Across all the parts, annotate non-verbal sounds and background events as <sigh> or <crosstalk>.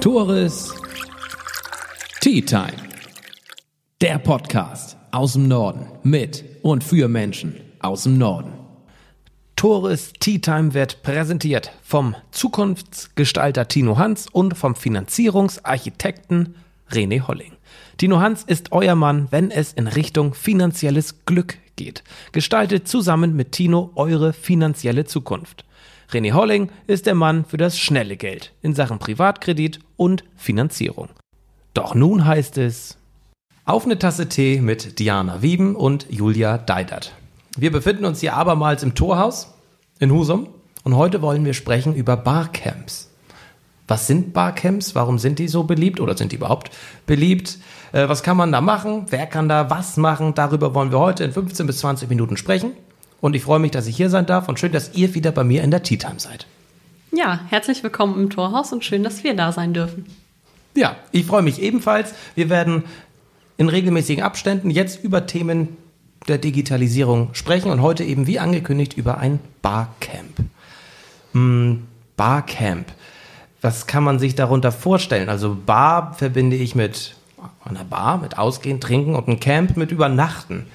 Tores Tea Time. Der Podcast aus dem Norden mit und für Menschen aus dem Norden. Tores Tea Time wird präsentiert vom Zukunftsgestalter Tino Hans und vom Finanzierungsarchitekten René Holling. Tino Hans ist euer Mann, wenn es in Richtung finanzielles Glück geht. Gestaltet zusammen mit Tino eure finanzielle Zukunft. René Holling ist der Mann für das schnelle Geld in Sachen Privatkredit und Finanzierung. Doch nun heißt es auf eine Tasse Tee mit Diana Wieben und Julia Deidert. Wir befinden uns hier abermals im Torhaus in Husum und heute wollen wir sprechen über Barcamps. Was sind Barcamps? Warum sind die so beliebt oder sind die überhaupt beliebt? Äh, was kann man da machen? Wer kann da was machen? Darüber wollen wir heute in 15 bis 20 Minuten sprechen. Und ich freue mich, dass ich hier sein darf und schön, dass ihr wieder bei mir in der Tea Time seid. Ja, herzlich willkommen im Torhaus und schön, dass wir da sein dürfen. Ja, ich freue mich ebenfalls. Wir werden in regelmäßigen Abständen jetzt über Themen der Digitalisierung sprechen und heute eben wie angekündigt über ein Barcamp. Hm, Barcamp. Was kann man sich darunter vorstellen? Also Bar verbinde ich mit einer Bar, mit Ausgehen, Trinken und ein Camp mit Übernachten.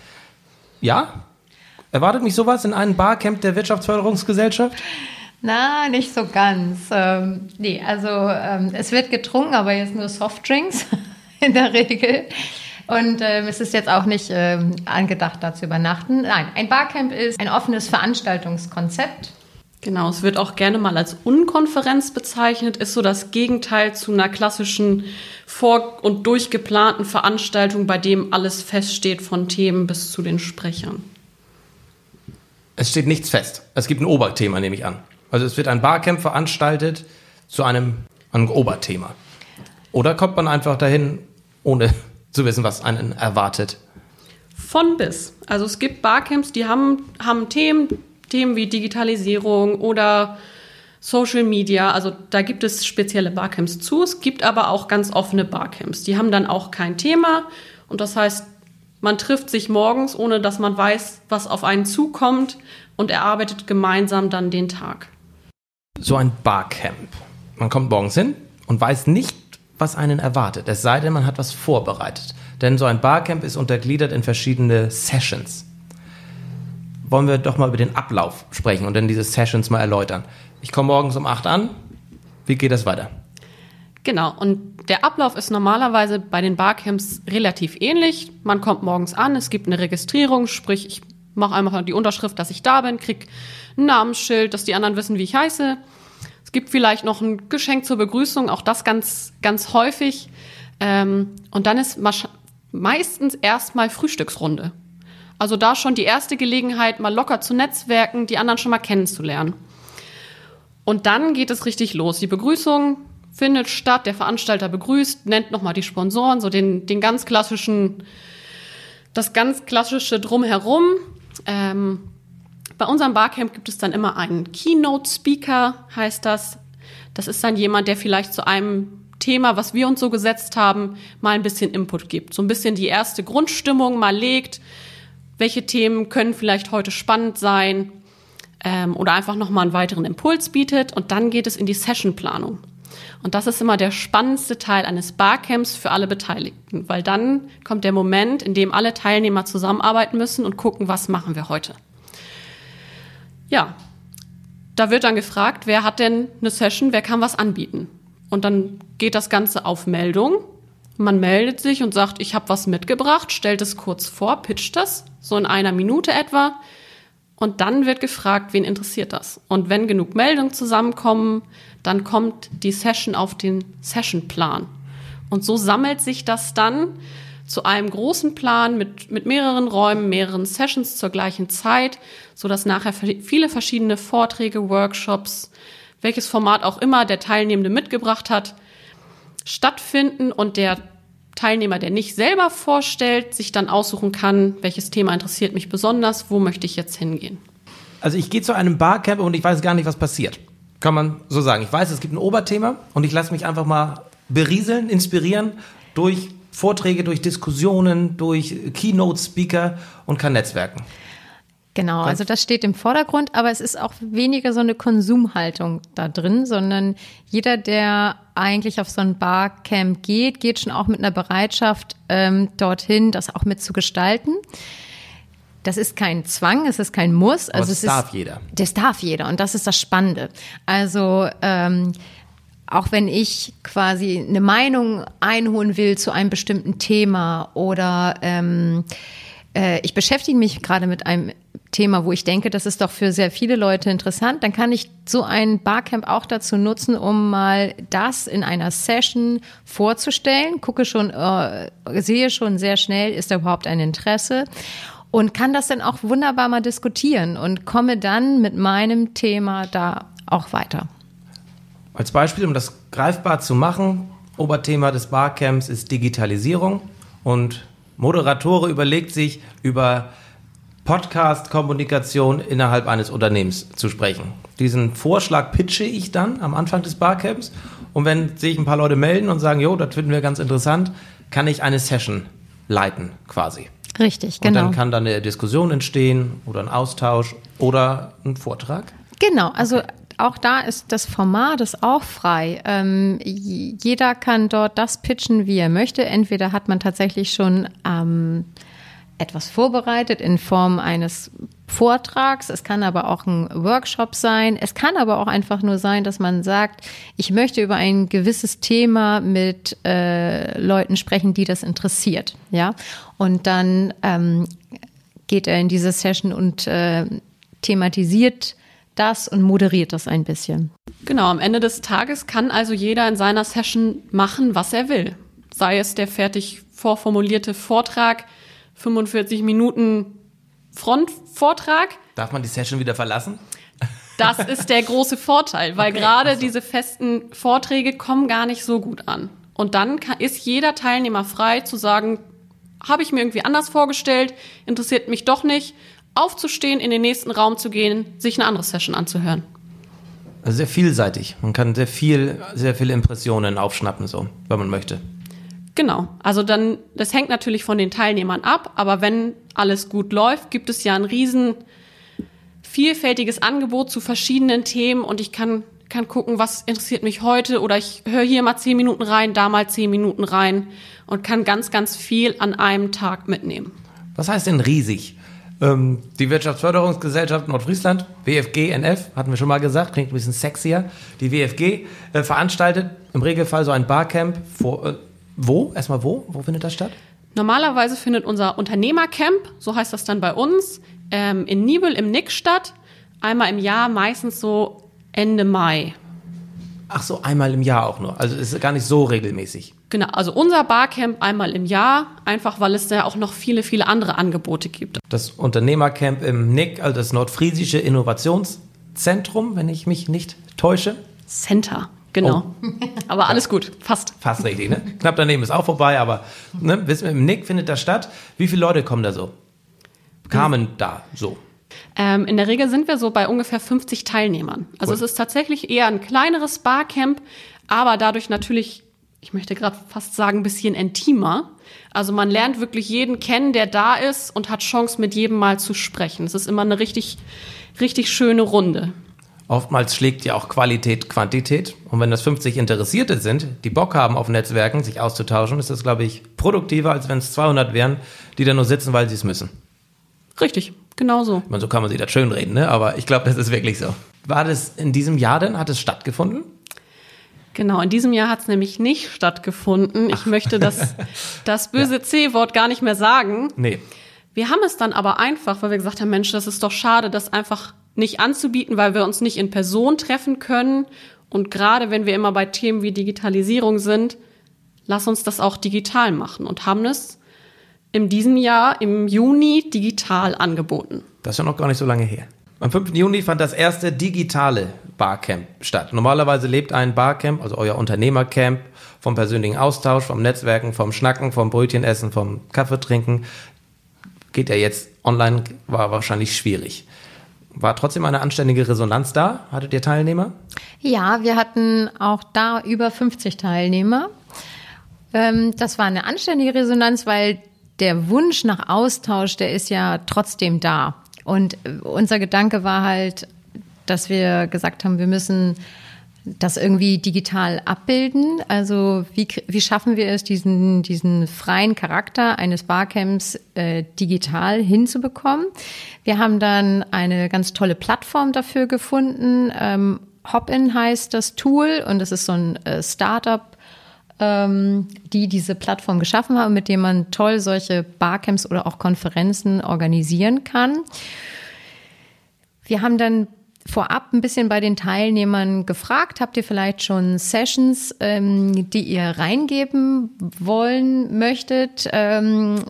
Ja? Erwartet mich sowas in einem Barcamp der Wirtschaftsförderungsgesellschaft? Na, nicht so ganz. Ähm, nee, also ähm, es wird getrunken, aber jetzt nur Softdrinks <laughs> in der Regel. Und ähm, es ist jetzt auch nicht ähm, angedacht, da zu übernachten. Nein, ein Barcamp ist ein offenes Veranstaltungskonzept. Genau, es wird auch gerne mal als Unkonferenz bezeichnet, ist so das Gegenteil zu einer klassischen vor- und durchgeplanten Veranstaltung, bei dem alles feststeht, von Themen bis zu den Sprechern. Es steht nichts fest. Es gibt ein Oberthema, nehme ich an. Also es wird ein Barcamp veranstaltet zu einem, einem Oberthema. Oder kommt man einfach dahin, ohne <laughs> zu wissen, was einen erwartet? Von bis. Also es gibt Barcamps, die haben, haben Themen, Themen wie Digitalisierung oder Social Media. Also da gibt es spezielle Barcamps zu. Es gibt aber auch ganz offene Barcamps. Die haben dann auch kein Thema. Und das heißt, man trifft sich morgens, ohne dass man weiß, was auf einen zukommt und erarbeitet gemeinsam dann den Tag. So ein Barcamp. Man kommt morgens hin und weiß nicht, was einen erwartet. Es sei denn, man hat was vorbereitet. Denn so ein Barcamp ist untergliedert in verschiedene Sessions. Wollen wir doch mal über den Ablauf sprechen und dann diese Sessions mal erläutern. Ich komme morgens um 8 an. Wie geht das weiter? Genau, und der Ablauf ist normalerweise bei den Barcamps relativ ähnlich. Man kommt morgens an, es gibt eine Registrierung, sprich, ich mache einfach die Unterschrift, dass ich da bin, krieg ein Namensschild, dass die anderen wissen, wie ich heiße. Es gibt vielleicht noch ein Geschenk zur Begrüßung, auch das ganz, ganz häufig. Ähm, und dann ist meistens erstmal Frühstücksrunde. Also da schon die erste Gelegenheit, mal locker zu netzwerken, die anderen schon mal kennenzulernen. Und dann geht es richtig los. Die Begrüßung, findet statt, der Veranstalter begrüßt, nennt nochmal die Sponsoren, so den, den ganz klassischen, das ganz klassische Drumherum. Ähm, bei unserem Barcamp gibt es dann immer einen Keynote-Speaker, heißt das. Das ist dann jemand, der vielleicht zu einem Thema, was wir uns so gesetzt haben, mal ein bisschen Input gibt. So ein bisschen die erste Grundstimmung mal legt. Welche Themen können vielleicht heute spannend sein? Ähm, oder einfach nochmal einen weiteren Impuls bietet. Und dann geht es in die Sessionplanung. Und das ist immer der spannendste Teil eines Barcamps für alle Beteiligten, weil dann kommt der Moment, in dem alle Teilnehmer zusammenarbeiten müssen und gucken, was machen wir heute. Ja, da wird dann gefragt, wer hat denn eine Session, wer kann was anbieten? Und dann geht das Ganze auf Meldung. Man meldet sich und sagt, ich habe was mitgebracht, stellt es kurz vor, pitcht das, so in einer Minute etwa. Und dann wird gefragt, wen interessiert das? Und wenn genug Meldungen zusammenkommen, dann kommt die Session auf den Sessionplan. Und so sammelt sich das dann zu einem großen Plan mit, mit mehreren Räumen, mehreren Sessions zur gleichen Zeit, so dass nachher viele verschiedene Vorträge, Workshops, welches Format auch immer der Teilnehmende mitgebracht hat, stattfinden und der Teilnehmer, der nicht selber vorstellt, sich dann aussuchen kann, welches Thema interessiert mich besonders, wo möchte ich jetzt hingehen. Also ich gehe zu einem Barcamp und ich weiß gar nicht, was passiert. Kann man so sagen. Ich weiß, es gibt ein Oberthema und ich lasse mich einfach mal berieseln, inspirieren durch Vorträge, durch Diskussionen, durch Keynote-Speaker und kann netzwerken. Genau, also das steht im Vordergrund, aber es ist auch weniger so eine Konsumhaltung da drin, sondern jeder, der eigentlich auf so ein Barcamp geht, geht schon auch mit einer Bereitschaft ähm, dorthin, das auch mitzugestalten. Das ist kein Zwang, es ist kein Muss. Aber Also das es darf ist, jeder. Das darf jeder und das ist das Spannende. Also ähm, auch wenn ich quasi eine Meinung einholen will zu einem bestimmten Thema oder ähm, äh, ich beschäftige mich gerade mit einem Thema, wo ich denke, das ist doch für sehr viele Leute interessant, dann kann ich so ein Barcamp auch dazu nutzen, um mal das in einer Session vorzustellen. Gucke schon, äh, sehe schon sehr schnell, ist da überhaupt ein Interesse und kann das dann auch wunderbar mal diskutieren und komme dann mit meinem Thema da auch weiter. Als Beispiel, um das greifbar zu machen, Oberthema des Barcamps ist Digitalisierung und Moderatore überlegt sich, über Podcast-Kommunikation innerhalb eines Unternehmens zu sprechen. Diesen Vorschlag pitche ich dann am Anfang des Barcamps und wenn sich ein paar Leute melden und sagen, jo, das finden wir ganz interessant, kann ich eine Session leiten quasi. Richtig, Und genau. dann kann dann eine Diskussion entstehen oder ein Austausch oder ein Vortrag. Genau, also auch da ist das Format ist auch frei. Ähm, jeder kann dort das pitchen, wie er möchte. Entweder hat man tatsächlich schon ähm, etwas vorbereitet in Form eines Vortrags. Es kann aber auch ein Workshop sein. Es kann aber auch einfach nur sein, dass man sagt, ich möchte über ein gewisses Thema mit äh, Leuten sprechen, die das interessiert. Ja, und dann ähm, geht er in diese Session und äh, thematisiert das und moderiert das ein bisschen. Genau, am Ende des Tages kann also jeder in seiner Session machen, was er will. Sei es der fertig vorformulierte Vortrag, 45 Minuten Frontvortrag. Darf man die Session wieder verlassen? Das ist der große Vorteil, weil gerade diese festen Vorträge kommen gar nicht so gut an. Und dann kann, ist jeder Teilnehmer frei zu sagen, habe ich mir irgendwie anders vorgestellt, interessiert mich doch nicht, aufzustehen, in den nächsten Raum zu gehen, sich eine andere Session anzuhören. Also sehr vielseitig. Man kann sehr viel, sehr viele Impressionen aufschnappen, so, wenn man möchte. Genau. Also dann, das hängt natürlich von den Teilnehmern ab, aber wenn alles gut läuft, gibt es ja ein riesen vielfältiges Angebot zu verschiedenen Themen und ich kann, kann gucken, was interessiert mich heute oder ich höre hier mal zehn Minuten rein, da mal zehn Minuten rein und kann ganz, ganz viel an einem Tag mitnehmen. Was heißt denn riesig? Ähm, die Wirtschaftsförderungsgesellschaft Nordfriesland, WFG NF, hatten wir schon mal gesagt, klingt ein bisschen sexier. Die WFG äh, veranstaltet im Regelfall so ein Barcamp. Vor, äh, wo? Erstmal wo? Wo findet das statt? Normalerweise findet unser Unternehmercamp, so heißt das dann bei uns, ähm, in Nibel im Nick statt. Einmal im Jahr, meistens so Ende Mai. Ach so, einmal im Jahr auch nur. Also ist gar nicht so regelmäßig. Genau, also unser Barcamp einmal im Jahr, einfach weil es da auch noch viele, viele andere Angebote gibt. Das Unternehmercamp im NIC, also das Nordfriesische Innovationszentrum, wenn ich mich nicht täusche. Center, genau. Aber alles gut, fast. Fast richtig, ne? Knapp daneben ist auch vorbei, aber ne, wissen wir, im Nick findet das statt. Wie viele Leute kommen da so? Kamen da so? Ähm, in der Regel sind wir so bei ungefähr 50 Teilnehmern. Also Cool. es ist tatsächlich eher ein kleineres Barcamp, aber dadurch natürlich, ich möchte gerade fast sagen, ein bisschen intimer. Also man lernt wirklich jeden kennen, der da ist und hat Chance, mit jedem mal zu sprechen. Es ist immer eine richtig, richtig schöne Runde. Oftmals schlägt ja auch Qualität Quantität. Und wenn das 50 Interessierte sind, die Bock haben auf Netzwerken, sich auszutauschen, ist das, glaube ich, produktiver, als wenn es 200 wären, die da nur sitzen, weil sie es müssen. Richtig, genau so. Meine, so kann man sich das schön reden, ne? aber ich glaube, das ist wirklich so. War das in diesem Jahr denn? Hat es stattgefunden? Genau, in diesem Jahr hat es nämlich nicht stattgefunden. Ich möchte das, <laughs> das böse C-Wort gar nicht mehr sagen. Nee. Wir haben es dann aber einfach, weil wir gesagt haben, Mensch, das ist doch schade, das einfach nicht anzubieten, weil wir uns nicht in Person treffen können. Und gerade wenn wir immer bei Themen wie Digitalisierung sind, lass uns das auch digital machen und haben es in diesem Jahr im Juni digital angeboten. Das ist ja noch gar nicht so lange her. Am 5. Juni fand das erste digitale Barcamp statt. Normalerweise lebt ein Barcamp, also euer Unternehmercamp, vom persönlichen Austausch, vom Netzwerken, vom Schnacken, vom Brötchenessen, vom Kaffeetrinken. Geht ja jetzt online, war wahrscheinlich schwierig. War trotzdem eine anständige Resonanz da? Hattet ihr Teilnehmer? Ja, wir hatten auch da über 50 Teilnehmer. Ähm, das war eine anständige Resonanz, weil der Wunsch nach Austausch, der ist ja trotzdem da. Und äh, unser Gedanke war halt, dass wir gesagt haben, wir müssen das irgendwie digital abbilden. Also wie, wie schaffen wir es, diesen, diesen freien Charakter eines Barcamps äh, digital hinzubekommen? Wir haben dann eine ganz tolle Plattform dafür gefunden. Ähm, Hopin heißt das Tool und das ist so ein äh, Startup, ähm, die diese Plattform geschaffen haben, mit dem man toll solche Barcamps oder auch Konferenzen organisieren kann. Wir haben dann vorab ein bisschen bei den Teilnehmern gefragt, habt ihr vielleicht schon Sessions, ähm, die ihr reingeben wollen möchtet? Ähm,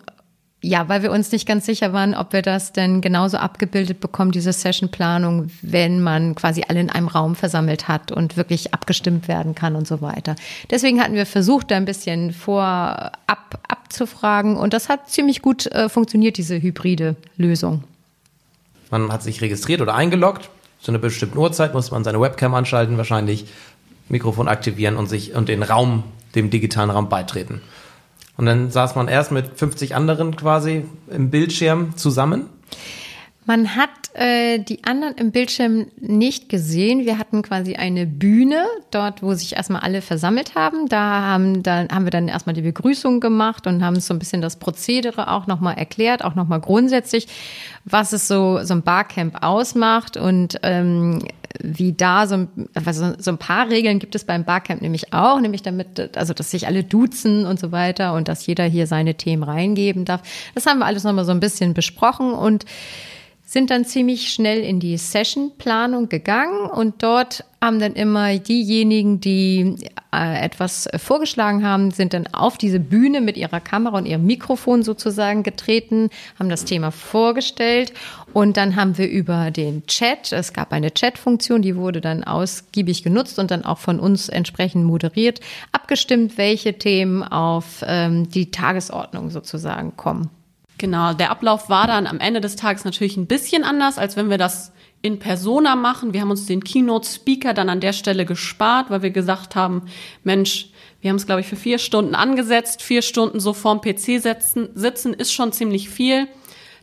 ja, weil wir uns nicht ganz sicher waren, ob wir das denn genauso abgebildet bekommen, diese Sessionplanung, wenn man quasi alle in einem Raum versammelt hat und wirklich abgestimmt werden kann und so weiter. Deswegen hatten wir versucht, da ein bisschen vorab abzufragen und das hat ziemlich gut äh, funktioniert, diese hybride Lösung. Man hat sich registriert oder eingeloggt. Zu einer bestimmten Uhrzeit muss man seine Webcam anschalten, wahrscheinlich Mikrofon aktivieren und sich und den Raum, dem digitalen Raum beitreten. Und dann saß man erst mit 50 anderen quasi im Bildschirm zusammen. Man hat äh, die anderen im Bildschirm nicht gesehen. Wir hatten quasi eine Bühne dort, wo sich erstmal alle versammelt haben. Da haben, dann, haben wir dann erstmal die Begrüßung gemacht und haben so ein bisschen das Prozedere auch nochmal erklärt, auch nochmal grundsätzlich, was es so, so ein Barcamp ausmacht und ähm, wie da so, also so ein paar Regeln gibt es beim Barcamp nämlich auch, nämlich damit, also dass sich alle duzen und so weiter und dass jeder hier seine Themen reingeben darf. Das haben wir alles nochmal so ein bisschen besprochen und sind dann ziemlich schnell in die Sessionplanung gegangen und dort haben dann immer diejenigen, die äh, etwas vorgeschlagen haben, sind dann auf diese Bühne mit ihrer Kamera und ihrem Mikrofon sozusagen getreten, haben das Thema vorgestellt und dann haben wir über den Chat, es gab eine Chat-Funktion, die wurde dann ausgiebig genutzt und dann auch von uns entsprechend moderiert, abgestimmt, welche Themen auf ähm, die Tagesordnung sozusagen kommen. Genau, der Ablauf war dann am Ende des Tages natürlich ein bisschen anders, als wenn wir das in Persona machen. Wir haben uns den Keynote-Speaker dann an der Stelle gespart, weil wir gesagt haben, Mensch, wir haben es, glaube ich, für vier Stunden angesetzt. Vier Stunden so vorm PC setzen, sitzen ist schon ziemlich viel.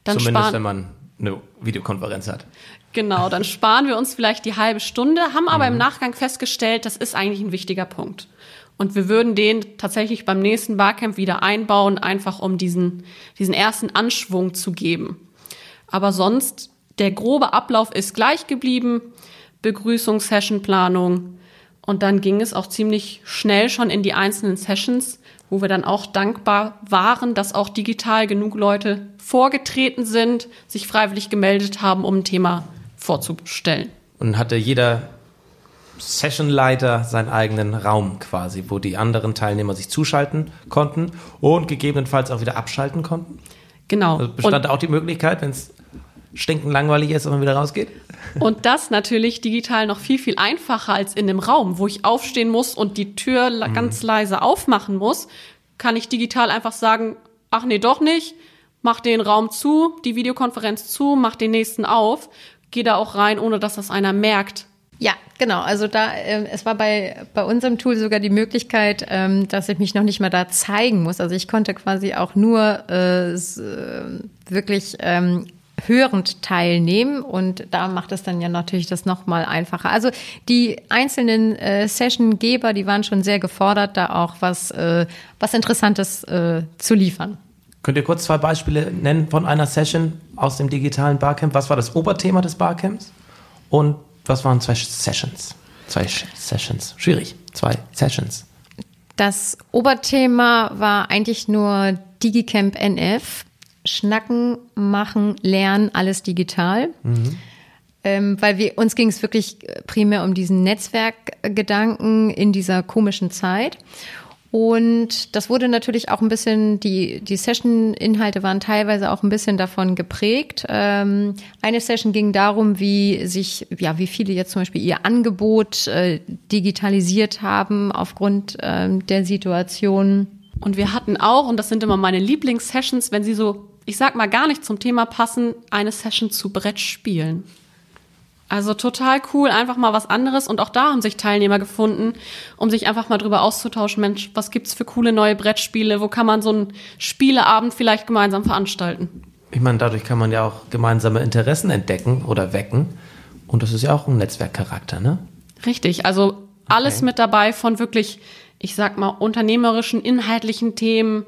Dann Zumindest, sparen, wenn man eine Videokonferenz hat. Genau, dann sparen wir uns vielleicht die halbe Stunde, haben aber mhm. im Nachgang festgestellt, das ist eigentlich ein wichtiger Punkt. Und wir würden den tatsächlich beim nächsten Barcamp wieder einbauen, einfach um diesen, diesen ersten Anschwung zu geben. Aber sonst, der grobe Ablauf ist gleich geblieben. Begrüßung, Sessionplanung. Und dann ging es auch ziemlich schnell schon in die einzelnen Sessions, wo wir dann auch dankbar waren, dass auch digital genug Leute vorgetreten sind, sich freiwillig gemeldet haben, um ein Thema vorzustellen. Und hatte jeder Sessionleiter seinen eigenen Raum quasi, wo die anderen Teilnehmer sich zuschalten konnten und gegebenenfalls auch wieder abschalten konnten. Genau. Also bestand und auch die Möglichkeit, wenn es stinkend langweilig ist, wenn man wieder rausgeht? Und das natürlich digital noch viel, viel einfacher als in einem Raum, wo ich aufstehen muss und die Tür mhm. ganz leise aufmachen muss, kann ich digital einfach sagen, ach nee, doch nicht, mach den Raum zu, die Videokonferenz zu, mach den nächsten auf, geh da auch rein, ohne dass das einer merkt. Ja, genau. Also da, äh, es war bei, bei unserem Tool sogar die Möglichkeit, ähm, dass ich mich noch nicht mal da zeigen muss. Also ich konnte quasi auch nur äh, äh, wirklich ähm, hörend teilnehmen und da macht es dann ja natürlich das nochmal einfacher. Also die einzelnen äh, Sessiongeber, die waren schon sehr gefordert, da auch was, äh, was Interessantes äh, zu liefern. Könnt ihr kurz zwei Beispiele nennen von einer Session aus dem digitalen Barcamp? Was war das Oberthema des Barcamps? Und was waren zwei Sessions? Zwei Sessions. Schwierig. Zwei Sessions. Das Oberthema war eigentlich nur DigiCamp NF. Schnacken, machen, lernen, alles digital. Mhm. Ähm, weil wir, uns ging es wirklich primär um diesen Netzwerkgedanken in dieser komischen Zeit. Und das wurde natürlich auch ein bisschen, die, die Session-Inhalte waren teilweise auch ein bisschen davon geprägt. Ähm, eine Session ging darum, wie sich, ja, wie viele jetzt zum Beispiel ihr Angebot äh, digitalisiert haben aufgrund ähm, der Situation. Und wir hatten auch, und das sind immer meine Lieblingssessions, wenn sie so, ich sag mal, gar nicht zum Thema passen, eine Session zu Brettspielen. Also total cool, einfach mal was anderes. Und auch da haben sich Teilnehmer gefunden, um sich einfach mal drüber auszutauschen. Mensch, was gibt's für coole neue Brettspiele? Wo kann man so einen Spieleabend vielleicht gemeinsam veranstalten? Ich meine, dadurch kann man ja auch gemeinsame Interessen entdecken oder wecken. Und das ist ja auch ein Netzwerkcharakter, ne? Richtig, also alles Okay. mit dabei von wirklich, ich sag mal, unternehmerischen, inhaltlichen Themen,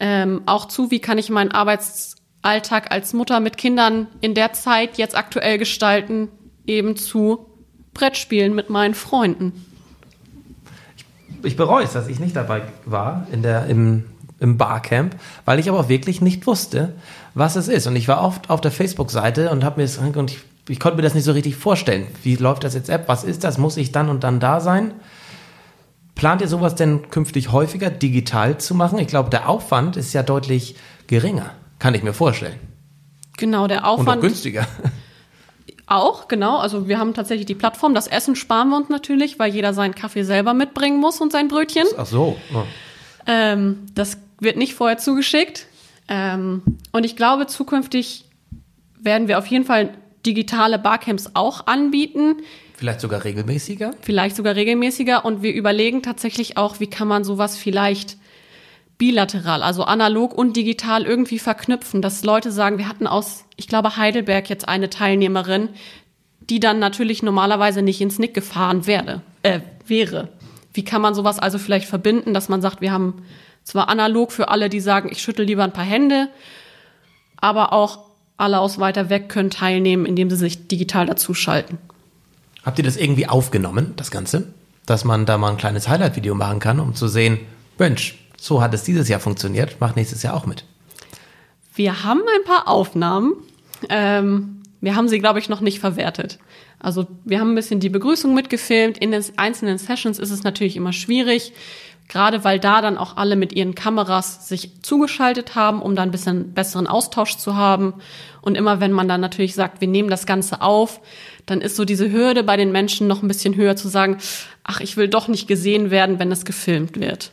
ähm, auch zu, wie kann ich meinen Arbeitsalltag als Mutter mit Kindern in der Zeit jetzt aktuell gestalten, eben zu Brettspielen mit meinen Freunden. Ich bereue es, dass ich nicht dabei war in der, im, im Barcamp, weil ich aber auch wirklich nicht wusste, was es ist. Und ich war oft auf der Facebook-Seite und habe mir das und ich, ich konnte mir das nicht so richtig vorstellen. Wie läuft das jetzt ab? Was ist das? Muss ich dann und dann da sein? Plant ihr sowas denn künftig häufiger digital zu machen? Ich glaube, der Aufwand ist ja deutlich geringer, kann ich mir vorstellen. Genau, der Und Aufwand günstiger. Auch, genau. Also wir haben tatsächlich die Plattform. Das Essen sparen wir uns natürlich, weil jeder seinen Kaffee selber mitbringen muss und sein Brötchen. Ach so. Oh. Ähm, das wird nicht vorher zugeschickt. Ähm, und ich glaube, zukünftig werden wir auf jeden Fall digitale Barcamps auch anbieten, Vielleicht sogar regelmäßiger? vielleicht sogar regelmäßiger. Und wir überlegen tatsächlich auch, wie kann man sowas vielleicht bilateral, also analog und digital irgendwie verknüpfen, dass Leute sagen, wir hatten aus, ich glaube, Heidelberg jetzt eine Teilnehmerin, die dann natürlich normalerweise nicht ins Nick gefahren werde, äh, wäre. Wie kann man sowas also vielleicht verbinden, dass man sagt, wir haben zwar analog für alle, die sagen, ich schüttel lieber ein paar Hände, aber auch alle aus weiter weg können teilnehmen, indem sie sich digital dazuschalten. Habt ihr das irgendwie aufgenommen, das Ganze? Dass man da mal ein kleines Highlight-Video machen kann, um zu sehen, Mensch, so hat es dieses Jahr funktioniert, macht nächstes Jahr auch mit. Wir haben ein paar Aufnahmen. Ähm, wir haben sie, glaube ich, noch nicht verwertet. Also wir haben ein bisschen die Begrüßung mitgefilmt. In den einzelnen Sessions ist es natürlich immer schwierig, gerade weil da dann auch alle mit ihren Kameras sich zugeschaltet haben, um dann ein bisschen besseren Austausch zu haben. Und immer wenn man dann natürlich sagt, wir nehmen das Ganze auf, dann ist so diese Hürde bei den Menschen noch ein bisschen höher zu sagen, ach, ich will doch nicht gesehen werden, wenn es gefilmt wird.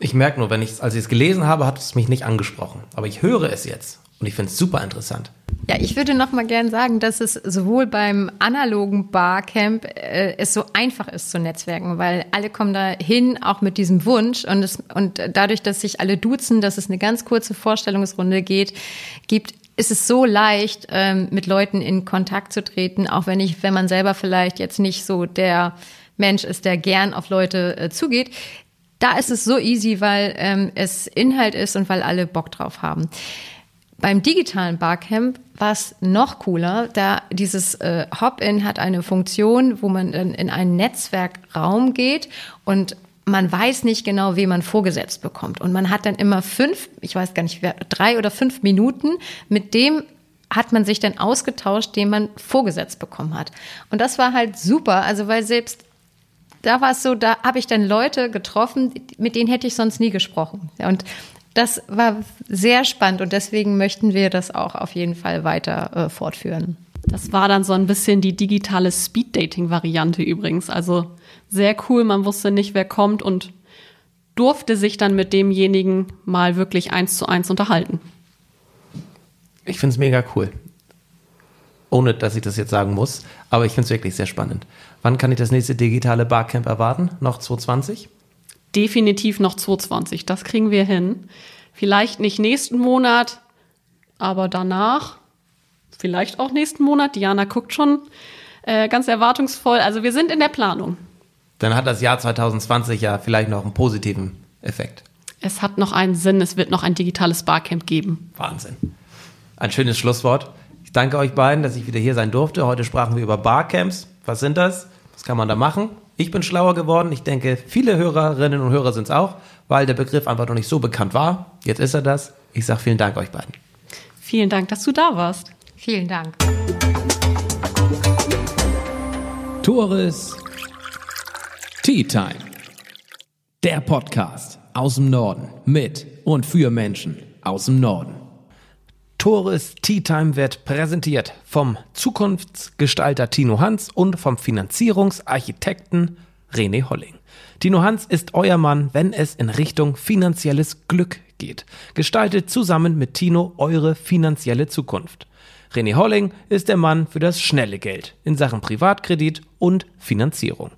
Ich merke nur, wenn ich, als ich es gelesen habe, hat es mich nicht angesprochen. Aber ich höre es jetzt und ich finde es super interessant. Ja, ich würde noch mal gern sagen, dass es sowohl beim analogen Barcamp äh, es so einfach ist zu netzwerken, weil alle kommen da hin, auch mit diesem Wunsch und es, und dadurch, dass sich alle duzen, dass es eine ganz kurze Vorstellungsrunde geht, gibt ist es so leicht, ähm, mit Leuten in Kontakt zu treten, auch wenn ich, wenn man selber vielleicht jetzt nicht so der Mensch ist, der gern auf Leute äh, zugeht. Da ist es so easy, weil ähm, es Inhalt ist und weil alle Bock drauf haben. Beim digitalen Barcamp war es noch cooler, da dieses äh, Hop-in hat eine Funktion, wo man dann in einen Netzwerkraum geht und man weiß nicht genau, wen man vorgesetzt bekommt. Und man hat dann immer fünf, ich weiß gar nicht, drei oder fünf Minuten, mit dem hat man sich dann ausgetauscht, den man vorgesetzt bekommen hat. Und das war halt super, also weil selbst da war es so, da habe ich dann Leute getroffen, mit denen hätte ich sonst nie gesprochen. Und das war sehr spannend und deswegen möchten wir das auch auf jeden Fall weiter äh, fortführen. Das war dann so ein bisschen die digitale Speed-Dating-Variante übrigens. Also sehr cool, man wusste nicht, wer kommt und durfte sich dann mit demjenigen mal wirklich eins zu eins unterhalten. Ich finde es mega cool. Ohne, dass ich das jetzt sagen muss. Aber ich finde es wirklich sehr spannend. Wann kann ich das nächste digitale Barcamp erwarten? Noch 2020? Definitiv noch 220, das kriegen wir hin. Vielleicht nicht nächsten Monat, aber danach, vielleicht auch nächsten Monat. Diana guckt schon äh, ganz erwartungsvoll. Also wir sind in der Planung. Dann hat das Jahr 2020 ja vielleicht noch einen positiven Effekt. Es hat noch einen Sinn, es wird noch ein digitales Barcamp geben. Wahnsinn. Ein schönes Schlusswort. Ich danke euch beiden, dass ich wieder hier sein durfte. Heute sprachen wir über Barcamps. Was sind das? Was kann man da machen? Ich bin schlauer geworden. Ich denke, viele Hörerinnen und Hörer sind es auch, weil der Begriff einfach noch nicht so bekannt war. Jetzt ist er das. Ich sage vielen Dank euch beiden. Vielen Dank, dass du da warst. Vielen Dank. Tores Tea Time. Der Podcast aus dem Norden mit und für Menschen aus dem Norden. Tores Tea Time wird präsentiert vom Zukunftsgestalter Tino Hans und vom Finanzierungsarchitekten René Holling. Tino Hans ist euer Mann, wenn es in Richtung finanzielles Glück geht. Gestaltet zusammen mit Tino eure finanzielle Zukunft. René Holling ist der Mann für das schnelle Geld in Sachen Privatkredit und Finanzierung.